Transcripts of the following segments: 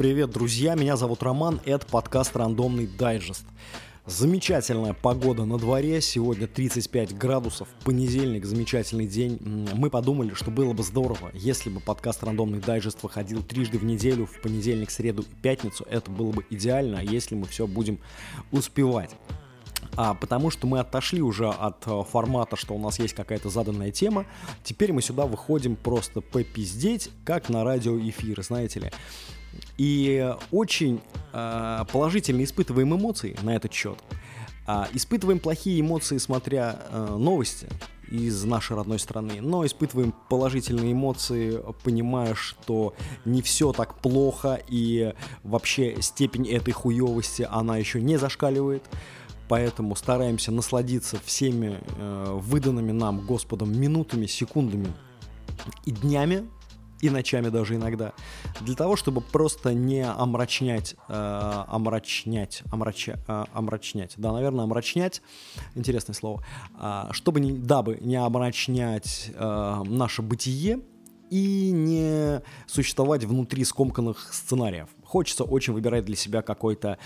привет, друзья! Меня зовут Роман, это подкаст «Рандомный дайджест». Замечательная погода на дворе, сегодня 35 градусов, понедельник, замечательный день. Мы подумали, что было бы здорово, если бы подкаст «Рандомный дайджест» выходил трижды в неделю, в понедельник, среду и пятницу. Это было бы идеально, если мы все будем успевать а, потому что мы отошли уже от а, формата, что у нас есть какая-то заданная тема. Теперь мы сюда выходим просто попиздеть, как на радиоэфир, знаете ли. И очень э, положительно испытываем эмоции на этот счет. А, испытываем плохие эмоции, смотря э, новости из нашей родной страны, но испытываем положительные эмоции, понимая, что не все так плохо и вообще степень этой хуевости она еще не зашкаливает поэтому стараемся насладиться всеми э, выданными нам Господом минутами, секундами и днями, и ночами даже иногда, для того, чтобы просто не омрачнять, э, омрачнять, омрача, э, омрачнять, да, наверное, омрачнять, интересное слово, э, чтобы, не, дабы не омрачнять э, наше бытие, и не существовать внутри скомканных сценариев. Хочется очень выбирать для себя какой-то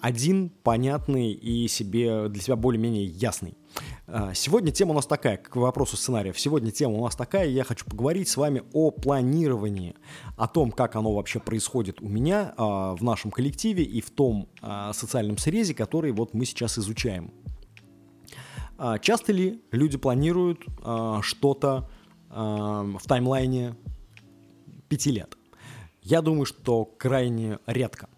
один понятный и себе для себя более-менее ясный. А, сегодня тема у нас такая, к вопросу сценариев. Сегодня тема у нас такая, я хочу поговорить с вами о планировании, о том, как оно вообще происходит у меня а, в нашем коллективе и в том а, социальном срезе, который вот мы сейчас изучаем. Часто ли люди планируют что-то в таймлайне пяти лет. Я думаю, что крайне редко.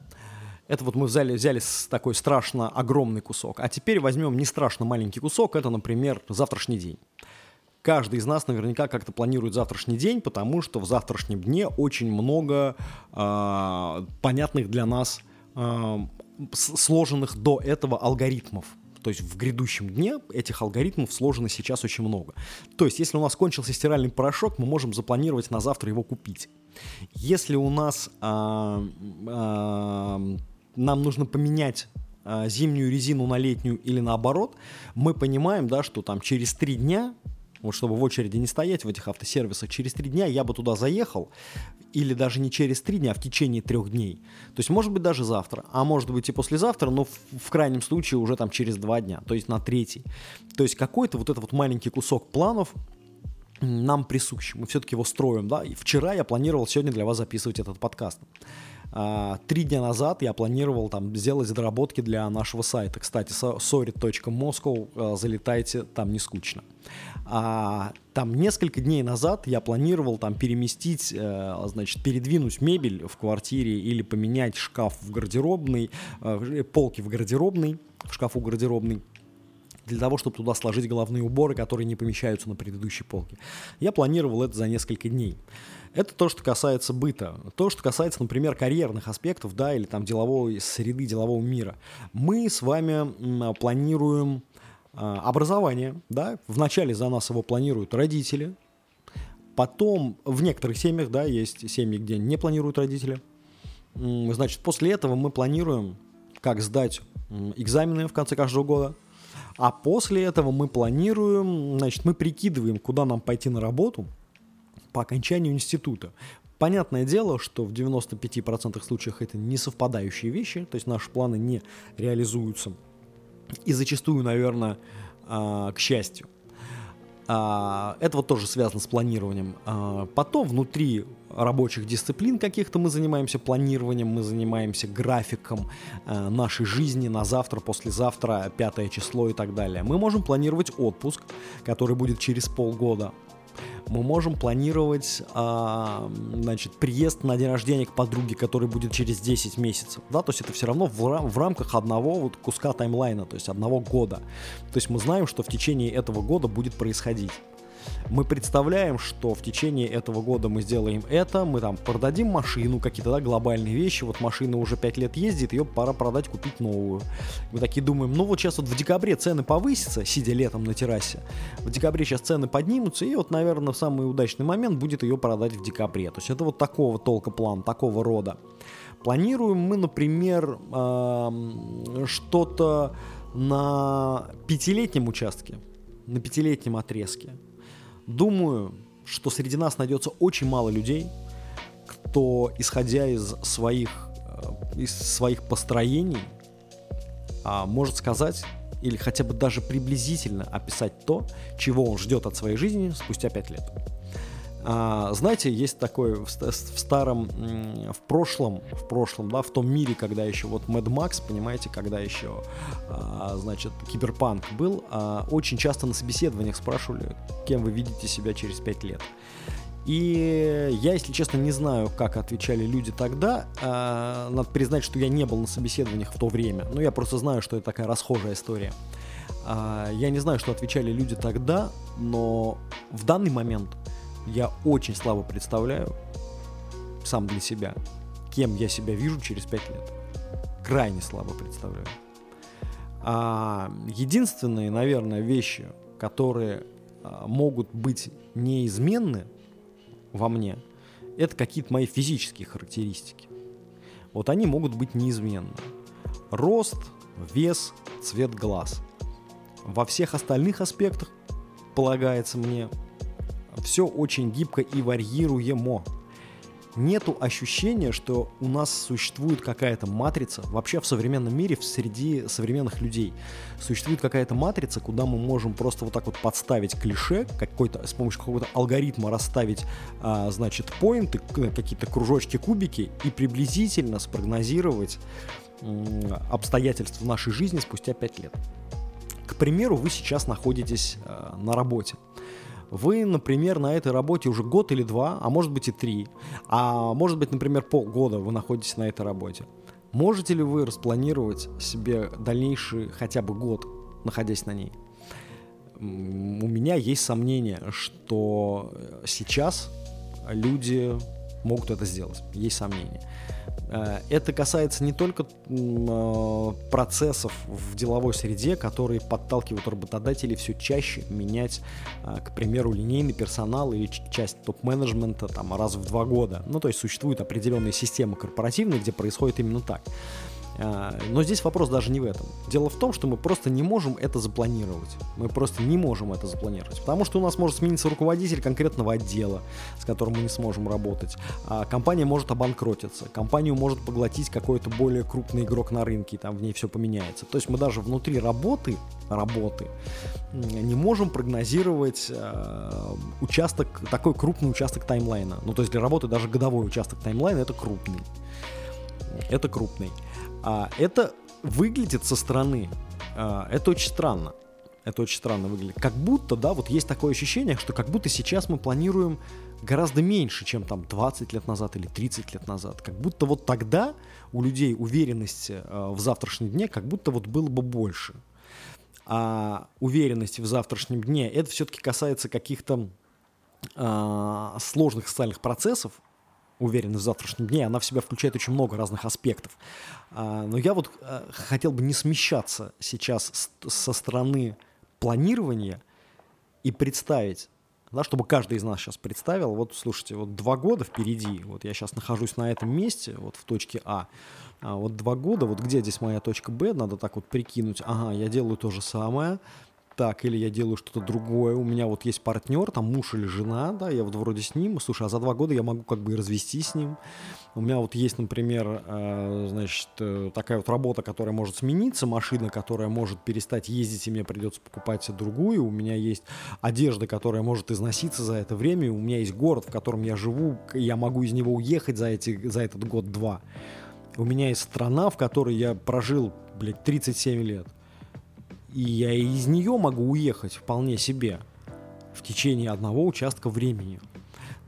Это вот мы взяли, взяли такой страшно огромный кусок. А теперь возьмем не страшно маленький кусок, это, например, завтрашний день. Каждый из нас наверняка как-то планирует завтрашний день, потому что в завтрашнем дне очень много э, понятных для нас э, сложенных до этого алгоритмов. То есть в грядущем дне этих алгоритмов сложено сейчас очень много. То есть если у нас кончился стиральный порошок, мы можем запланировать на завтра его купить. Если у нас а, а, нам нужно поменять а, зимнюю резину на летнюю или наоборот, мы понимаем, да, что там через три дня вот чтобы в очереди не стоять в этих автосервисах, через три дня я бы туда заехал, или даже не через три дня, а в течение трех дней. То есть, может быть, даже завтра, а может быть и послезавтра, но в, в крайнем случае уже там через два дня, то есть на третий. То есть какой-то вот этот вот маленький кусок планов нам присущ. Мы все-таки его строим, да. Вчера я планировал сегодня для вас записывать этот подкаст. А, три дня назад я планировал там сделать доработки для нашего сайта. Кстати, sorry.moscow, а, залетайте, там не скучно. А, там несколько дней назад я планировал там переместить, э, значит, передвинуть мебель в квартире или поменять шкаф в гардеробной, э, полки в гардеробной, в шкафу гардеробной для того, чтобы туда сложить головные уборы, которые не помещаются на предыдущей полке. Я планировал это за несколько дней. Это то, что касается быта. То, что касается, например, карьерных аспектов, да, или там деловой среды, делового мира. Мы с вами планируем а, образование, да, вначале за нас его планируют родители, потом в некоторых семьях, да, есть семьи, где не планируют родители. Значит, после этого мы планируем, как сдать экзамены в конце каждого года, а после этого мы планируем, значит, мы прикидываем, куда нам пойти на работу – по окончанию института. Понятное дело, что в 95% случаев это не совпадающие вещи, то есть наши планы не реализуются. И зачастую, наверное, а, к счастью. А, это вот тоже связано с планированием. А, потом внутри рабочих дисциплин каких-то мы занимаемся планированием, мы занимаемся графиком нашей жизни на завтра, послезавтра, пятое число и так далее. Мы можем планировать отпуск, который будет через полгода мы можем планировать, а, значит, приезд на день рождения к подруге, который будет через 10 месяцев, да, то есть это все равно в, в рамках одного вот куска таймлайна, то есть одного года. То есть мы знаем, что в течение этого года будет происходить мы представляем, что в течение этого года мы сделаем это, мы там продадим машину, какие-то да, глобальные вещи, вот машина уже 5 лет ездит, ее пора продать, купить новую. Мы такие думаем, ну вот сейчас вот в декабре цены повысятся, сидя летом на террасе, в декабре сейчас цены поднимутся, и вот, наверное, в самый удачный момент будет ее продать в декабре. То есть это вот такого толка план, такого рода. Планируем мы, например, что-то на пятилетнем участке, на пятилетнем отрезке. Думаю, что среди нас найдется очень мало людей, кто, исходя из своих, э, из своих построений, а, может сказать или хотя бы даже приблизительно описать то, чего он ждет от своей жизни спустя пять лет. А, знаете, есть такое в, в старом, в прошлом, в прошлом, да, в том мире, когда еще вот Mad Max, понимаете, когда еще, а, значит, киберпанк был, а, очень часто на собеседованиях спрашивали, кем вы видите себя через пять лет. И я, если честно, не знаю, как отвечали люди тогда. А, надо признать, что я не был на собеседованиях в то время. Но я просто знаю, что это такая расхожая история. А, я не знаю, что отвечали люди тогда, но в данный момент я очень слабо представляю сам для себя, кем я себя вижу через 5 лет. Крайне слабо представляю. А единственные, наверное, вещи, которые а, могут быть неизменны во мне, это какие-то мои физические характеристики. Вот они могут быть неизменны. Рост, вес, цвет глаз. Во всех остальных аспектах, полагается мне, все очень гибко и варьируемо. Нету ощущения, что у нас существует какая-то матрица, вообще в современном мире, в среди современных людей, существует какая-то матрица, куда мы можем просто вот так вот подставить клише, какой-то, с помощью какого-то алгоритма расставить, а, значит, поинты, какие-то кружочки, кубики и приблизительно спрогнозировать обстоятельства в нашей жизни спустя 5 лет. К примеру, вы сейчас находитесь э, на работе. Вы, например, на этой работе уже год или два, а может быть и три, а может быть, например, полгода вы находитесь на этой работе. Можете ли вы распланировать себе дальнейший хотя бы год, находясь на ней? У меня есть сомнение, что сейчас люди могут это сделать. Есть сомнения. Э, это касается не только э, процессов в деловой среде, которые подталкивают работодателей все чаще менять, э, к примеру, линейный персонал или часть топ-менеджмента там, раз в два года. Ну, то есть существуют определенные системы корпоративные, где происходит именно так. А, но здесь вопрос даже не в этом. Дело в том, что мы просто не можем это запланировать. Мы просто не можем это запланировать. Потому что у нас может смениться руководитель конкретного отдела, с которым мы не сможем работать. А компания может обанкротиться. Компанию может поглотить какой-то более крупный игрок на рынке, и там в ней все поменяется. То есть мы даже внутри работы, работы не можем прогнозировать э, участок, такой крупный участок таймлайна. Ну, то есть для работы даже годовой участок таймлайна это крупный. Это крупный. А это выглядит со стороны, а, это очень странно. Это очень странно выглядит. Как будто, да, вот есть такое ощущение, что как будто сейчас мы планируем гораздо меньше, чем там 20 лет назад или 30 лет назад. Как будто вот тогда у людей уверенности э, в завтрашнем дне как будто вот было бы больше. А уверенности в завтрашнем дне, это все-таки касается каких-то э, сложных социальных процессов, уверенность в завтрашнем дне, она в себя включает очень много разных аспектов. А, но я вот а, хотел бы не смещаться сейчас со стороны планирования и представить, да, чтобы каждый из нас сейчас представил, вот слушайте, вот два года впереди, вот я сейчас нахожусь на этом месте, вот в точке А, а вот два года, вот где здесь моя точка Б, надо так вот прикинуть, ага, я делаю то же самое, так, или я делаю что-то другое, у меня вот есть партнер, там муж или жена, да, я вот вроде с ним, слушай, а за два года я могу как бы и развестись с ним. У меня вот есть, например, э, значит, э, такая вот работа, которая может смениться, машина, которая может перестать ездить, и мне придется покупать другую, у меня есть одежда, которая может износиться за это время, у меня есть город, в котором я живу, я могу из него уехать за, эти, за этот год-два. У меня есть страна, в которой я прожил, блядь, 37 лет – и я из нее могу уехать вполне себе в течение одного участка времени.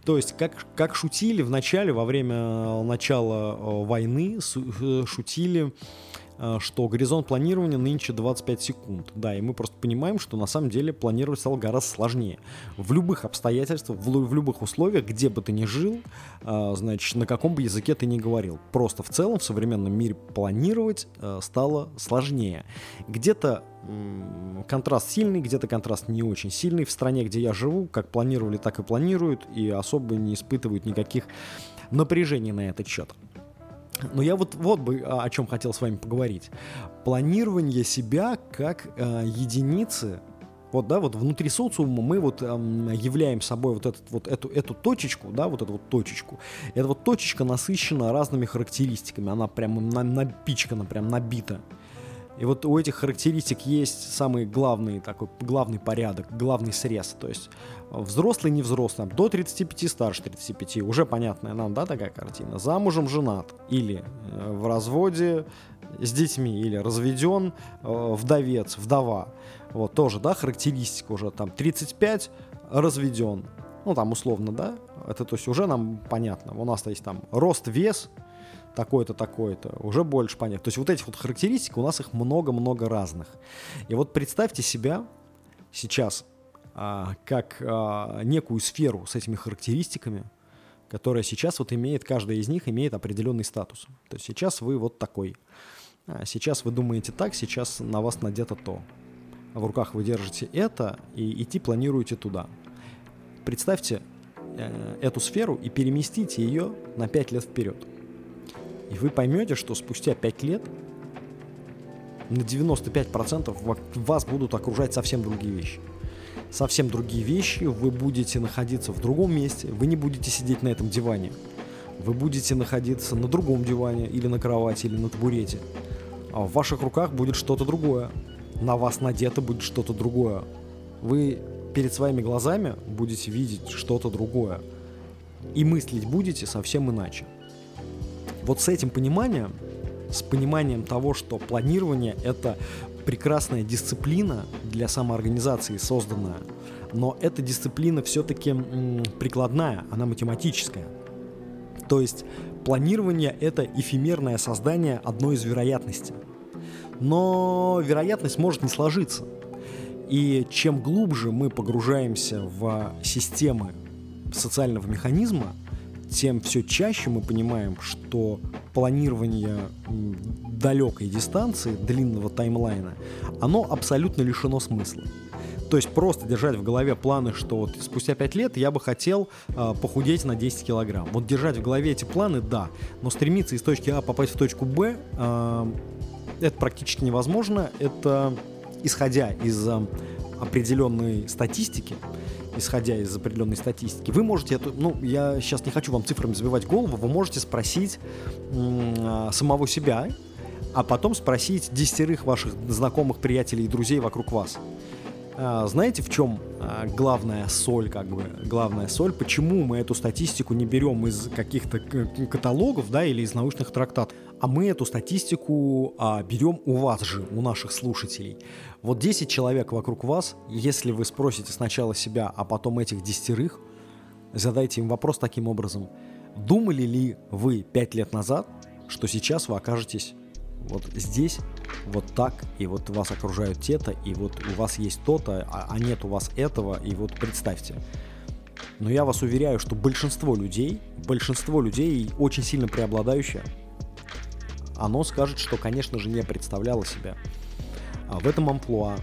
То есть, как, как шутили в начале, во время начала э, войны, э, шутили Э, что горизонт планирования нынче 25 секунд. Да, и мы просто понимаем, что на самом деле планировать стало гораздо сложнее. В любых обстоятельствах, в, в любых условиях, где бы ты ни жил, э, значит, на каком бы языке ты ни говорил. Просто в целом в современном мире планировать э, стало сложнее. Где-то контраст сильный, где-то контраст не очень сильный. В стране, где я живу, как планировали, так и планируют, и особо не испытывают никаких напряжений на этот счет. Но я вот, вот бы а, о чем хотел с вами поговорить. Планирование себя как э, единицы Вот, да, вот внутри социума мы вот эм, являем собой вот, этот, вот эту, эту точечку, да, вот эту вот точечку. Эта вот точечка насыщена разными характеристиками, она прям на, напичкана, прям набита. И вот у этих характеристик есть самый главный такой, главный порядок, главный срез. То есть взрослый, не взрослый, до 35, старше 35, уже понятная нам, да, такая картина. Замужем, женат, или э, в разводе с детьми, или разведен, э, вдовец, вдова. Вот тоже, да, характеристика уже там 35, разведен. Ну, там условно, да, это то есть уже нам понятно. У нас есть там рост, вес, такой-то, такой-то, уже больше понятно. То есть вот этих вот характеристик у нас их много-много разных. И вот представьте себя сейчас как а, некую сферу с этими характеристиками, которая сейчас вот имеет, каждая из них имеет определенный статус. То есть сейчас вы вот такой. А сейчас вы думаете так, сейчас на вас надето то. В руках вы держите это и идти планируете туда. Представьте э, эту сферу и переместите ее на 5 лет вперед. И вы поймете, что спустя 5 лет на 95% вас будут окружать совсем другие вещи. Совсем другие вещи, вы будете находиться в другом месте, вы не будете сидеть на этом диване. Вы будете находиться на другом диване, или на кровати, или на табурете. А в ваших руках будет что-то другое. На вас надето будет что-то другое. Вы перед своими глазами будете видеть что-то другое. И мыслить будете совсем иначе. Вот с этим пониманием, с пониманием того, что планирование — это прекрасная дисциплина для самоорганизации созданная, но эта дисциплина все-таки прикладная, она математическая. То есть планирование — это эфемерное создание одной из вероятностей. Но вероятность может не сложиться. И чем глубже мы погружаемся в системы социального механизма, тем все чаще мы понимаем, что планирование далекой дистанции, длинного таймлайна, оно абсолютно лишено смысла. То есть просто держать в голове планы, что вот спустя 5 лет я бы хотел э, похудеть на 10 килограмм. Вот держать в голове эти планы, да, но стремиться из точки А попасть в точку Б, э, это практически невозможно. Это исходя из э, определенной статистики, исходя из определенной статистики, вы можете ну, я сейчас не хочу вам цифрами забивать голову, вы можете спросить м- самого себя, а потом спросить десятерых ваших знакомых, приятелей и друзей вокруг вас. А, знаете, в чем а, главная соль, как бы, главная соль, почему мы эту статистику не берем из каких-то каталогов, да, или из научных трактатов, а мы эту статистику а, берем у вас же, у наших слушателей. Вот 10 человек вокруг вас, если вы спросите сначала себя, а потом этих десятерых, задайте им вопрос таким образом. Думали ли вы 5 лет назад, что сейчас вы окажетесь вот здесь, вот так, и вот вас окружают те-то, и вот у вас есть то-то, а, а нет у вас этого, и вот представьте. Но я вас уверяю, что большинство людей, большинство людей очень сильно преобладающее, оно скажет, что, конечно же, не представляло себя а, в этом амплуа,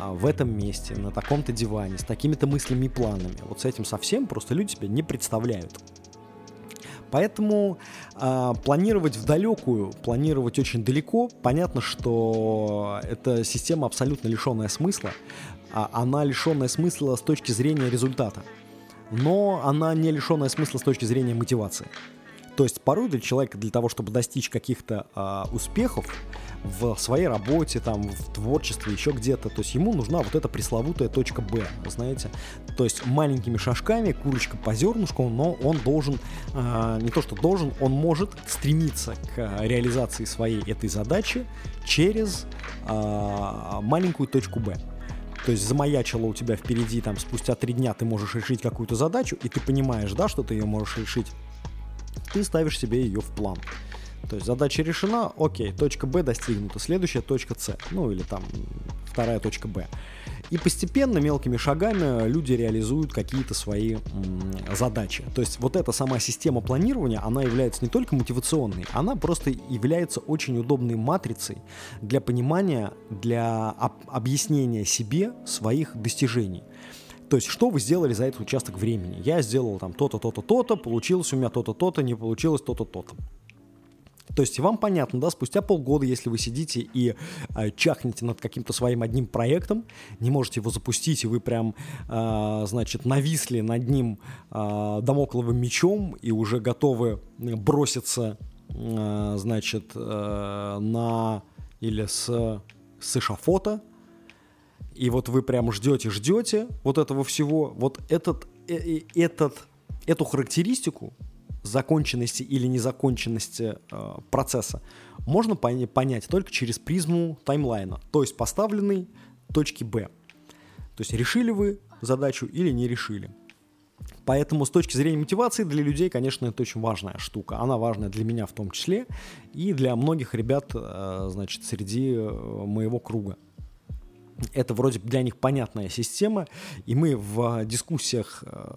а, в этом месте, на таком-то диване, с такими-то мыслями и планами. Вот с этим совсем просто люди себя не представляют. Поэтому э, планировать в далекую, планировать очень далеко, понятно, что эта система абсолютно лишенная смысла. А она лишенная смысла с точки зрения результата. Но она не лишенная смысла с точки зрения мотивации. То есть порой для человека, для того, чтобы достичь каких-то э, успехов, в своей работе, там, в творчестве, еще где-то. То есть ему нужна вот эта пресловутая точка Б, знаете. То есть маленькими шажками, курочка по зернышку, но он должен, э, не то что должен, он может стремиться к реализации своей этой задачи через э, маленькую точку Б. То есть замаячило у тебя впереди, там, спустя три дня ты можешь решить какую-то задачу, и ты понимаешь, да, что ты ее можешь решить. Ты ставишь себе ее в план. То есть задача решена, окей, точка Б достигнута, следующая точка С, ну или там вторая точка Б. И постепенно, мелкими шагами люди реализуют какие-то свои м, задачи. То есть вот эта сама система планирования, она является не только мотивационной, она просто является очень удобной матрицей для понимания, для об- объяснения себе своих достижений. То есть, что вы сделали за этот участок времени? Я сделал там то-то, то-то, то-то, получилось у меня то-то, то-то, не получилось то-то, то-то. То есть вам понятно, да, спустя полгода, если вы сидите и э, чахнете над каким-то своим одним проектом, не можете его запустить, и вы прям, э, значит, нависли над ним э, домокловым мечом и уже готовы броситься, э, значит, э, на или с, с эшафота, и вот вы прям ждете, ждете вот этого всего, вот этот, э, э, этот, эту характеристику законченности или незаконченности э, процесса можно пон- понять только через призму таймлайна, то есть поставленной точки Б. То есть решили вы задачу или не решили. Поэтому с точки зрения мотивации для людей, конечно, это очень важная штука. Она важная для меня в том числе и для многих ребят, э, значит, среди моего круга это вроде для них понятная система, и мы в дискуссиях, э,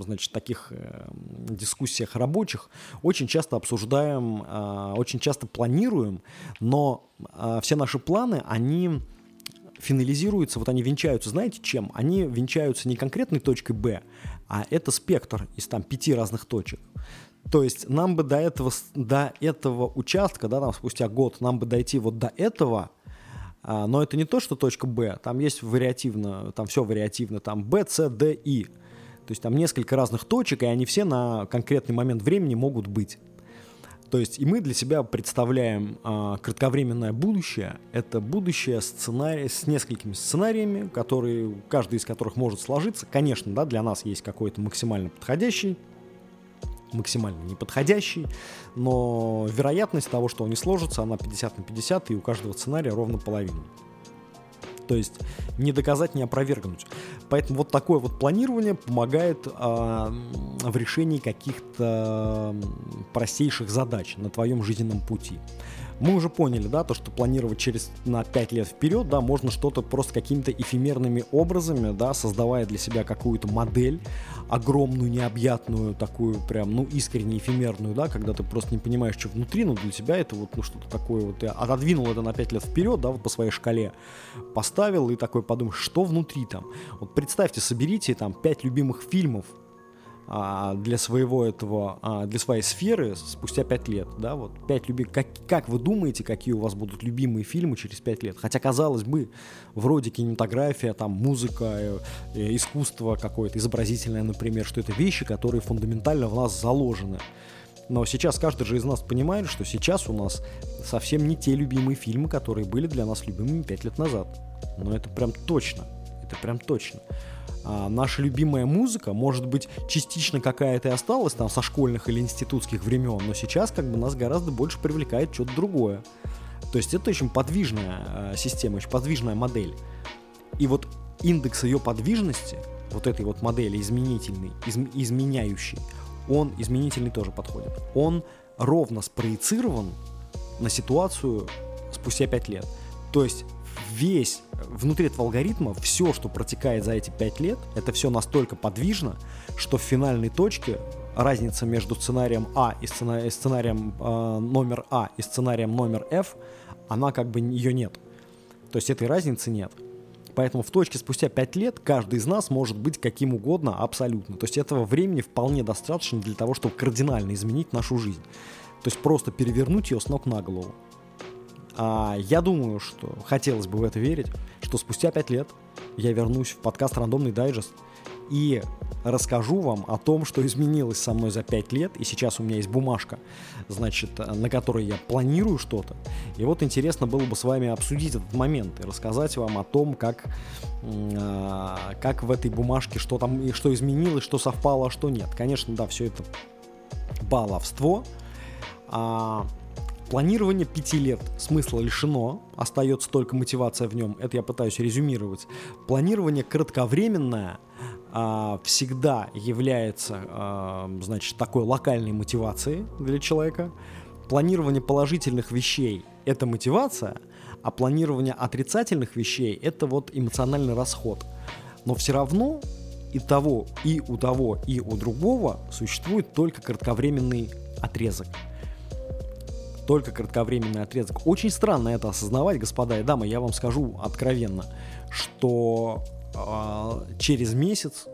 значит, таких э, дискуссиях рабочих очень часто обсуждаем, э, очень часто планируем, но все наши планы, они финализируются, вот они венчаются, знаете чем? Они венчаются не конкретной точкой Б, а это спектр из там пяти разных точек. То есть нам бы до этого, до этого участка, да, там спустя год, нам бы дойти вот до этого но это не то, что точка Б, там есть вариативно, там все вариативно, там Б, С, Д, И. То есть там несколько разных точек, и они все на конкретный момент времени могут быть. То есть и мы для себя представляем а, кратковременное будущее. Это будущее сценарий, с несколькими сценариями, которые, каждый из которых может сложиться. Конечно, да, для нас есть какой-то максимально подходящий максимально неподходящий, но вероятность того, что он не сложится, она 50 на 50, и у каждого сценария ровно половина. То есть не доказать, не опровергнуть. Поэтому вот такое вот планирование помогает э, в решении каких-то простейших задач на твоем жизненном пути мы уже поняли, да, то, что планировать через на 5 лет вперед, да, можно что-то просто какими-то эфемерными образами, да, создавая для себя какую-то модель, огромную, необъятную, такую прям, ну, искренне эфемерную, да, когда ты просто не понимаешь, что внутри, но для тебя это вот, ну, что-то такое вот, ты отодвинул это на 5 лет вперед, да, вот по своей шкале, поставил и такой подумаешь, что внутри там. Вот представьте, соберите там 5 любимых фильмов, для своего этого, а, для своей сферы спустя 5 лет, да, вот 5 люби... как, как вы думаете, какие у вас будут любимые фильмы через 5 лет? Хотя, казалось бы, вроде кинематография, там, музыка, э, э, искусство какое-то, изобразительное, например, что это вещи, которые фундаментально в нас заложены. Но сейчас каждый же из нас понимает, что сейчас у нас совсем не те любимые фильмы, которые были для нас любимыми 5 лет назад. Но это прям точно. Это прям точно а, наша любимая музыка, может быть, частично какая-то и осталась там со школьных или институтских времен, но сейчас как бы нас гораздо больше привлекает что-то другое. То есть это очень подвижная э, система, очень подвижная модель. И вот индекс ее подвижности, вот этой вот модели изменительной, из, изменяющей, он изменительный тоже подходит. Он ровно спроецирован на ситуацию спустя 5 лет. То есть весь внутри этого алгоритма все, что протекает за эти 5 лет, это все настолько подвижно, что в финальной точке разница между сценарием А и сцена- сценарием э, номер А и сценарием номер F, она как бы ее нет. То есть этой разницы нет. Поэтому в точке спустя 5 лет каждый из нас может быть каким угодно абсолютно. То есть этого времени вполне достаточно для того, чтобы кардинально изменить нашу жизнь. То есть просто перевернуть ее с ног на голову. А, я думаю, что хотелось бы в это верить, что спустя пять лет я вернусь в подкаст «Рандомный дайджест» и расскажу вам о том, что изменилось со мной за пять лет, и сейчас у меня есть бумажка, значит, на которой я планирую что-то. И вот интересно было бы с вами обсудить этот момент и рассказать вам о том, как, э, как в этой бумажке, что там, что изменилось, что совпало, а что нет. Конечно, да, все это баловство. А, Планирование пяти лет смысла лишено, остается только мотивация в нем, это я пытаюсь резюмировать. Планирование кратковременное а, всегда является, а, значит, такой локальной мотивацией для человека. Планирование положительных вещей – это мотивация, а планирование отрицательных вещей – это вот эмоциональный расход. Но все равно и того, и у того, и у другого существует только кратковременный отрезок – только кратковременный отрезок. Очень странно это осознавать, господа и дамы, я вам скажу откровенно, что э, через месяц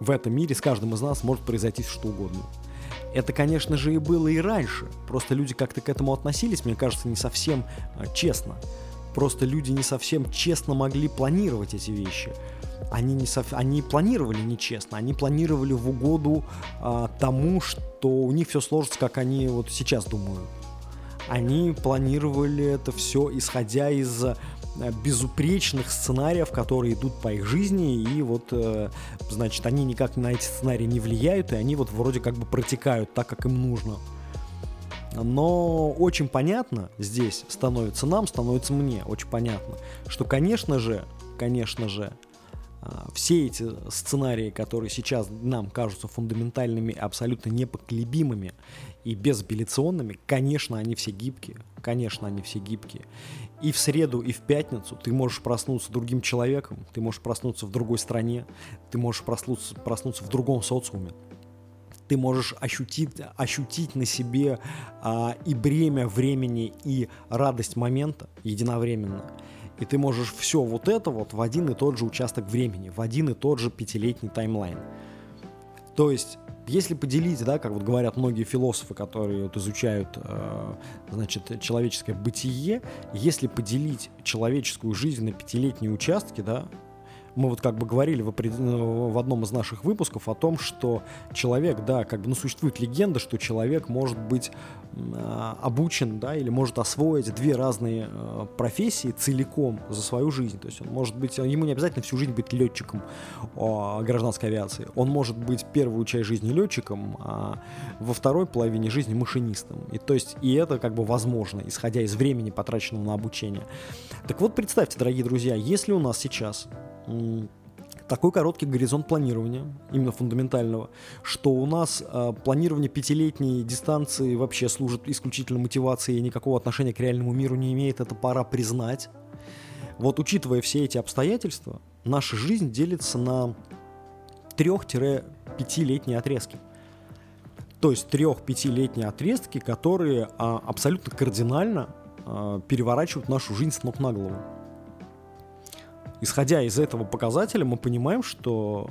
в этом мире с каждым из нас может произойти что угодно. Это, конечно же, и было и раньше. Просто люди как-то к этому относились, мне кажется, не совсем а, честно. Просто люди не совсем честно могли планировать эти вещи. Они, не сов... они планировали нечестно, они планировали в угоду а, тому, что у них все сложится, как они вот сейчас думают. Они планировали это все, исходя из Э, безупречных сценариев, которые идут по их жизни, и вот, э, значит, они никак на эти сценарии не влияют, и они вот вроде как бы протекают так, как им нужно. Но очень понятно здесь становится нам, становится мне очень понятно, что, конечно же, конечно же, все эти сценарии, которые сейчас нам кажутся фундаментальными, абсолютно непоколебимыми и безапелляционными, конечно, они все гибкие. Конечно, они все гибкие. И в среду, и в пятницу ты можешь проснуться другим человеком, ты можешь проснуться в другой стране, ты можешь проснуться, проснуться в другом социуме. Ты можешь ощутить, ощутить на себе а, и бремя времени, и радость момента единовременно. И ты можешь все вот это вот в один и тот же участок времени, в один и тот же пятилетний таймлайн. То есть если поделить, да, как вот говорят многие философы, которые вот изучают, э, значит, человеческое бытие, если поделить человеческую жизнь на пятилетние участки, да, мы вот как бы говорили в, в одном из наших выпусков о том, что человек, да, как бы, ну, существует легенда, что человек может быть э, обучен, да, или может освоить две разные э, профессии целиком за свою жизнь. То есть он может быть, ему не обязательно всю жизнь быть летчиком э, гражданской авиации. Он может быть первую часть жизни летчиком, а во второй половине жизни машинистом. И то есть, и это как бы возможно, исходя из времени, потраченного на обучение. Так вот, представьте, дорогие друзья, если у нас сейчас такой короткий горизонт планирования, именно фундаментального, что у нас э, планирование пятилетней дистанции вообще служит исключительно мотивацией и никакого отношения к реальному миру не имеет, это пора признать. Вот учитывая все эти обстоятельства, наша жизнь делится на 3-5-летние отрезки. То есть 3-5-летние отрезки, которые а, абсолютно кардинально а, переворачивают нашу жизнь с ног на голову исходя из этого показателя, мы понимаем, что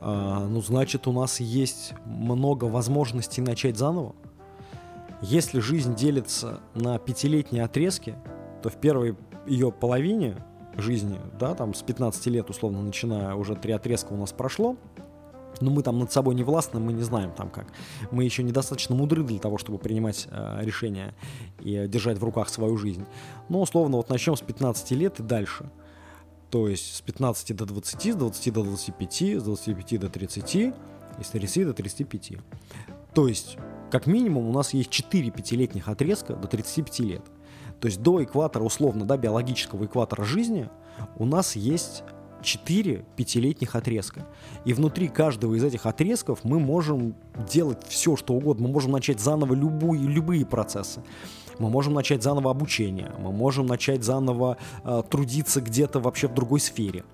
э, ну, значит, у нас есть много возможностей начать заново. Если жизнь делится на пятилетние отрезки, то в первой ее половине жизни, да, там с 15 лет, условно, начиная, уже три отрезка у нас прошло, но мы там над собой не властны, мы не знаем там как. Мы еще недостаточно мудры для того, чтобы принимать э, решения и держать в руках свою жизнь. Но, условно, вот начнем с 15 лет и дальше – то есть с 15 до 20, с 20 до 25, с 25 до 30 и с 30 до 35. То есть, как минимум, у нас есть 4 пятилетних отрезка до 35 лет. То есть до экватора, условно, да, биологического экватора жизни у нас есть 4 пятилетних отрезка. И внутри каждого из этих отрезков мы можем делать все, что угодно. Мы можем начать заново любую, любые процессы мы можем начать заново обучение, мы можем начать заново э, трудиться где-то вообще в другой сфере.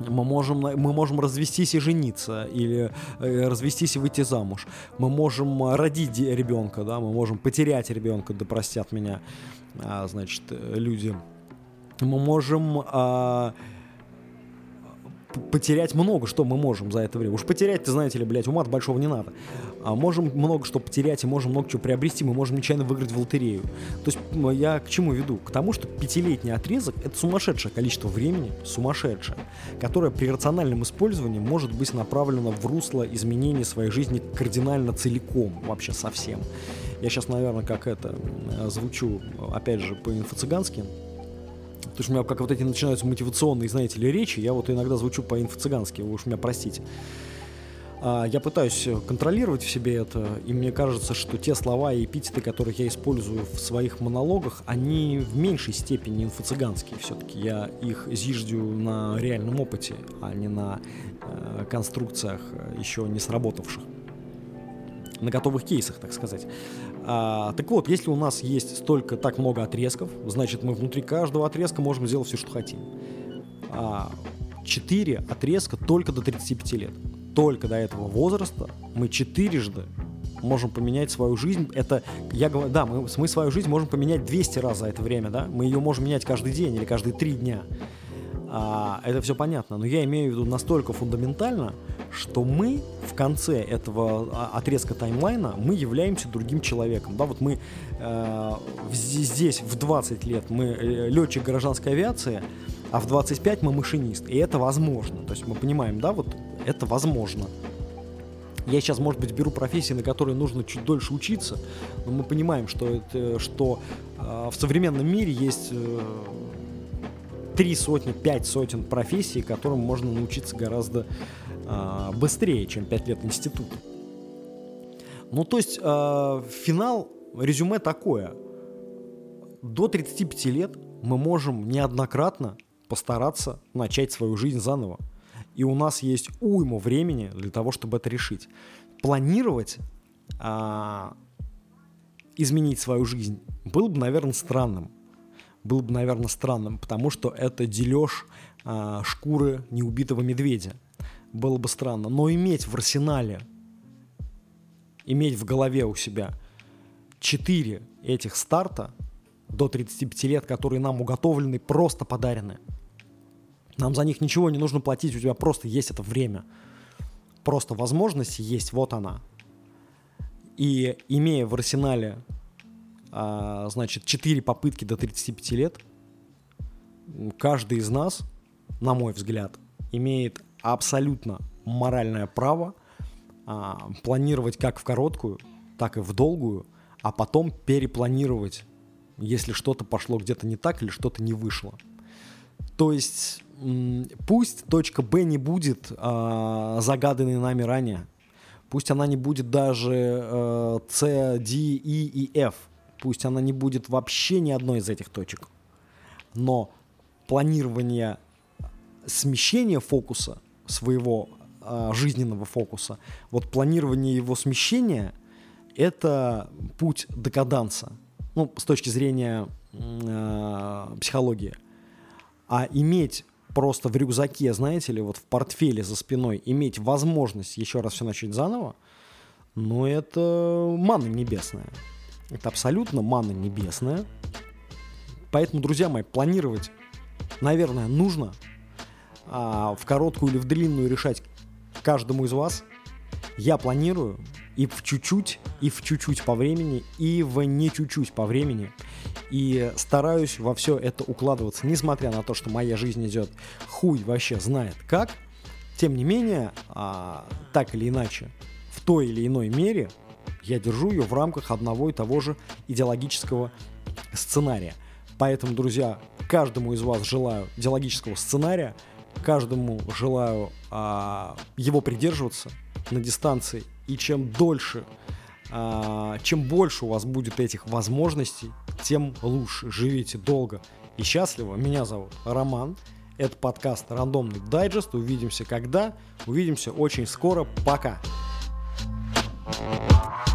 Мы можем, мы можем развестись и жениться, или э, развестись и выйти замуж. Мы можем родить ребенка, да, мы можем потерять ребенка, да простят меня, а, значит, люди. Мы можем... А, потерять много что мы можем за это время. Уж потерять-то, знаете ли, блядь, ума большого не надо. А можем много что потерять и можем много чего приобрести, мы можем нечаянно выиграть в лотерею. То есть я к чему веду? К тому, что пятилетний отрезок — это сумасшедшее количество времени, сумасшедшее, которое при рациональном использовании может быть направлено в русло изменения своей жизни кардинально целиком, вообще совсем. Я сейчас, наверное, как это, звучу, опять же, по-инфо-цыгански, Потому что у меня как вот эти начинаются мотивационные, знаете ли, речи, я вот иногда звучу по-инфо-цыгански, вы уж меня простите. А, я пытаюсь контролировать в себе это, и мне кажется, что те слова и эпитеты, которые я использую в своих монологах, они в меньшей степени инфо-цыганские все-таки. Я их зиждю на реальном опыте, а не на э, конструкциях еще не сработавших на готовых кейсах, так сказать. А, так вот, если у нас есть столько, так много отрезков, значит, мы внутри каждого отрезка можем сделать все, что хотим. А, 4 отрезка только до 35 лет. Только до этого возраста мы четырежды можем поменять свою жизнь. Это, я говорю, да, мы, мы свою жизнь можем поменять 200 раз за это время, да? Мы ее можем менять каждый день или каждые три дня. А, это все понятно. Но я имею в виду настолько фундаментально, что мы в конце этого а, отрезка таймлайна мы являемся другим человеком. Да, вот мы э, здесь в 20 лет мы э, летчик гражданской авиации, а в 25 мы машинист. И это возможно. То есть мы понимаем, да, вот это возможно. Я сейчас, может быть, беру профессии, на которые нужно чуть дольше учиться, но мы понимаем, что, это, что э, в современном мире есть э, три сотни, пять сотен профессий, которым можно научиться гораздо э, быстрее, чем пять лет института. Ну, то есть э, финал, резюме такое. До 35 лет мы можем неоднократно постараться начать свою жизнь заново и у нас есть уйма времени для того, чтобы это решить. Планировать а, изменить свою жизнь было бы, наверное, странным. Было бы, наверное, странным, потому что это дележ а, шкуры неубитого медведя. Было бы странно. Но иметь в арсенале, иметь в голове у себя четыре этих старта до 35 лет, которые нам уготовлены, просто подарены – нам за них ничего не нужно платить, у тебя просто есть это время. Просто возможность есть, вот она. И имея в арсенале, а, значит, 4 попытки до 35 лет, каждый из нас, на мой взгляд, имеет абсолютно моральное право а, планировать как в короткую, так и в долгую, а потом перепланировать, если что-то пошло где-то не так или что-то не вышло. То есть пусть точка Б не будет э, загаданной нами ранее. Пусть она не будет даже э, C, D, E и F. Пусть она не будет вообще ни одной из этих точек. Но планирование смещения фокуса своего э, жизненного фокуса, вот планирование его смещения, это путь декаданса. Ну, с точки зрения э, психологии. А иметь просто в рюкзаке, знаете ли, вот в портфеле за спиной иметь возможность еще раз все начать заново, ну это манна небесная. Это абсолютно манна небесная. Поэтому, друзья мои, планировать, наверное, нужно а, в короткую или в длинную решать каждому из вас. Я планирую и в чуть-чуть, и в чуть-чуть по времени, и в не чуть-чуть по времени – и стараюсь во все это укладываться, несмотря на то, что моя жизнь идет хуй вообще знает как. Тем не менее, а, так или иначе, в той или иной мере я держу ее в рамках одного и того же идеологического сценария. Поэтому, друзья, каждому из вас желаю идеологического сценария, каждому желаю а, его придерживаться на дистанции. И чем дольше а, чем больше у вас будет этих возможностей, тем лучше. Живите долго и счастливо. Меня зовут Роман. Это подкаст «Рандомный дайджест». Увидимся когда? Увидимся очень скоро. Пока. thank you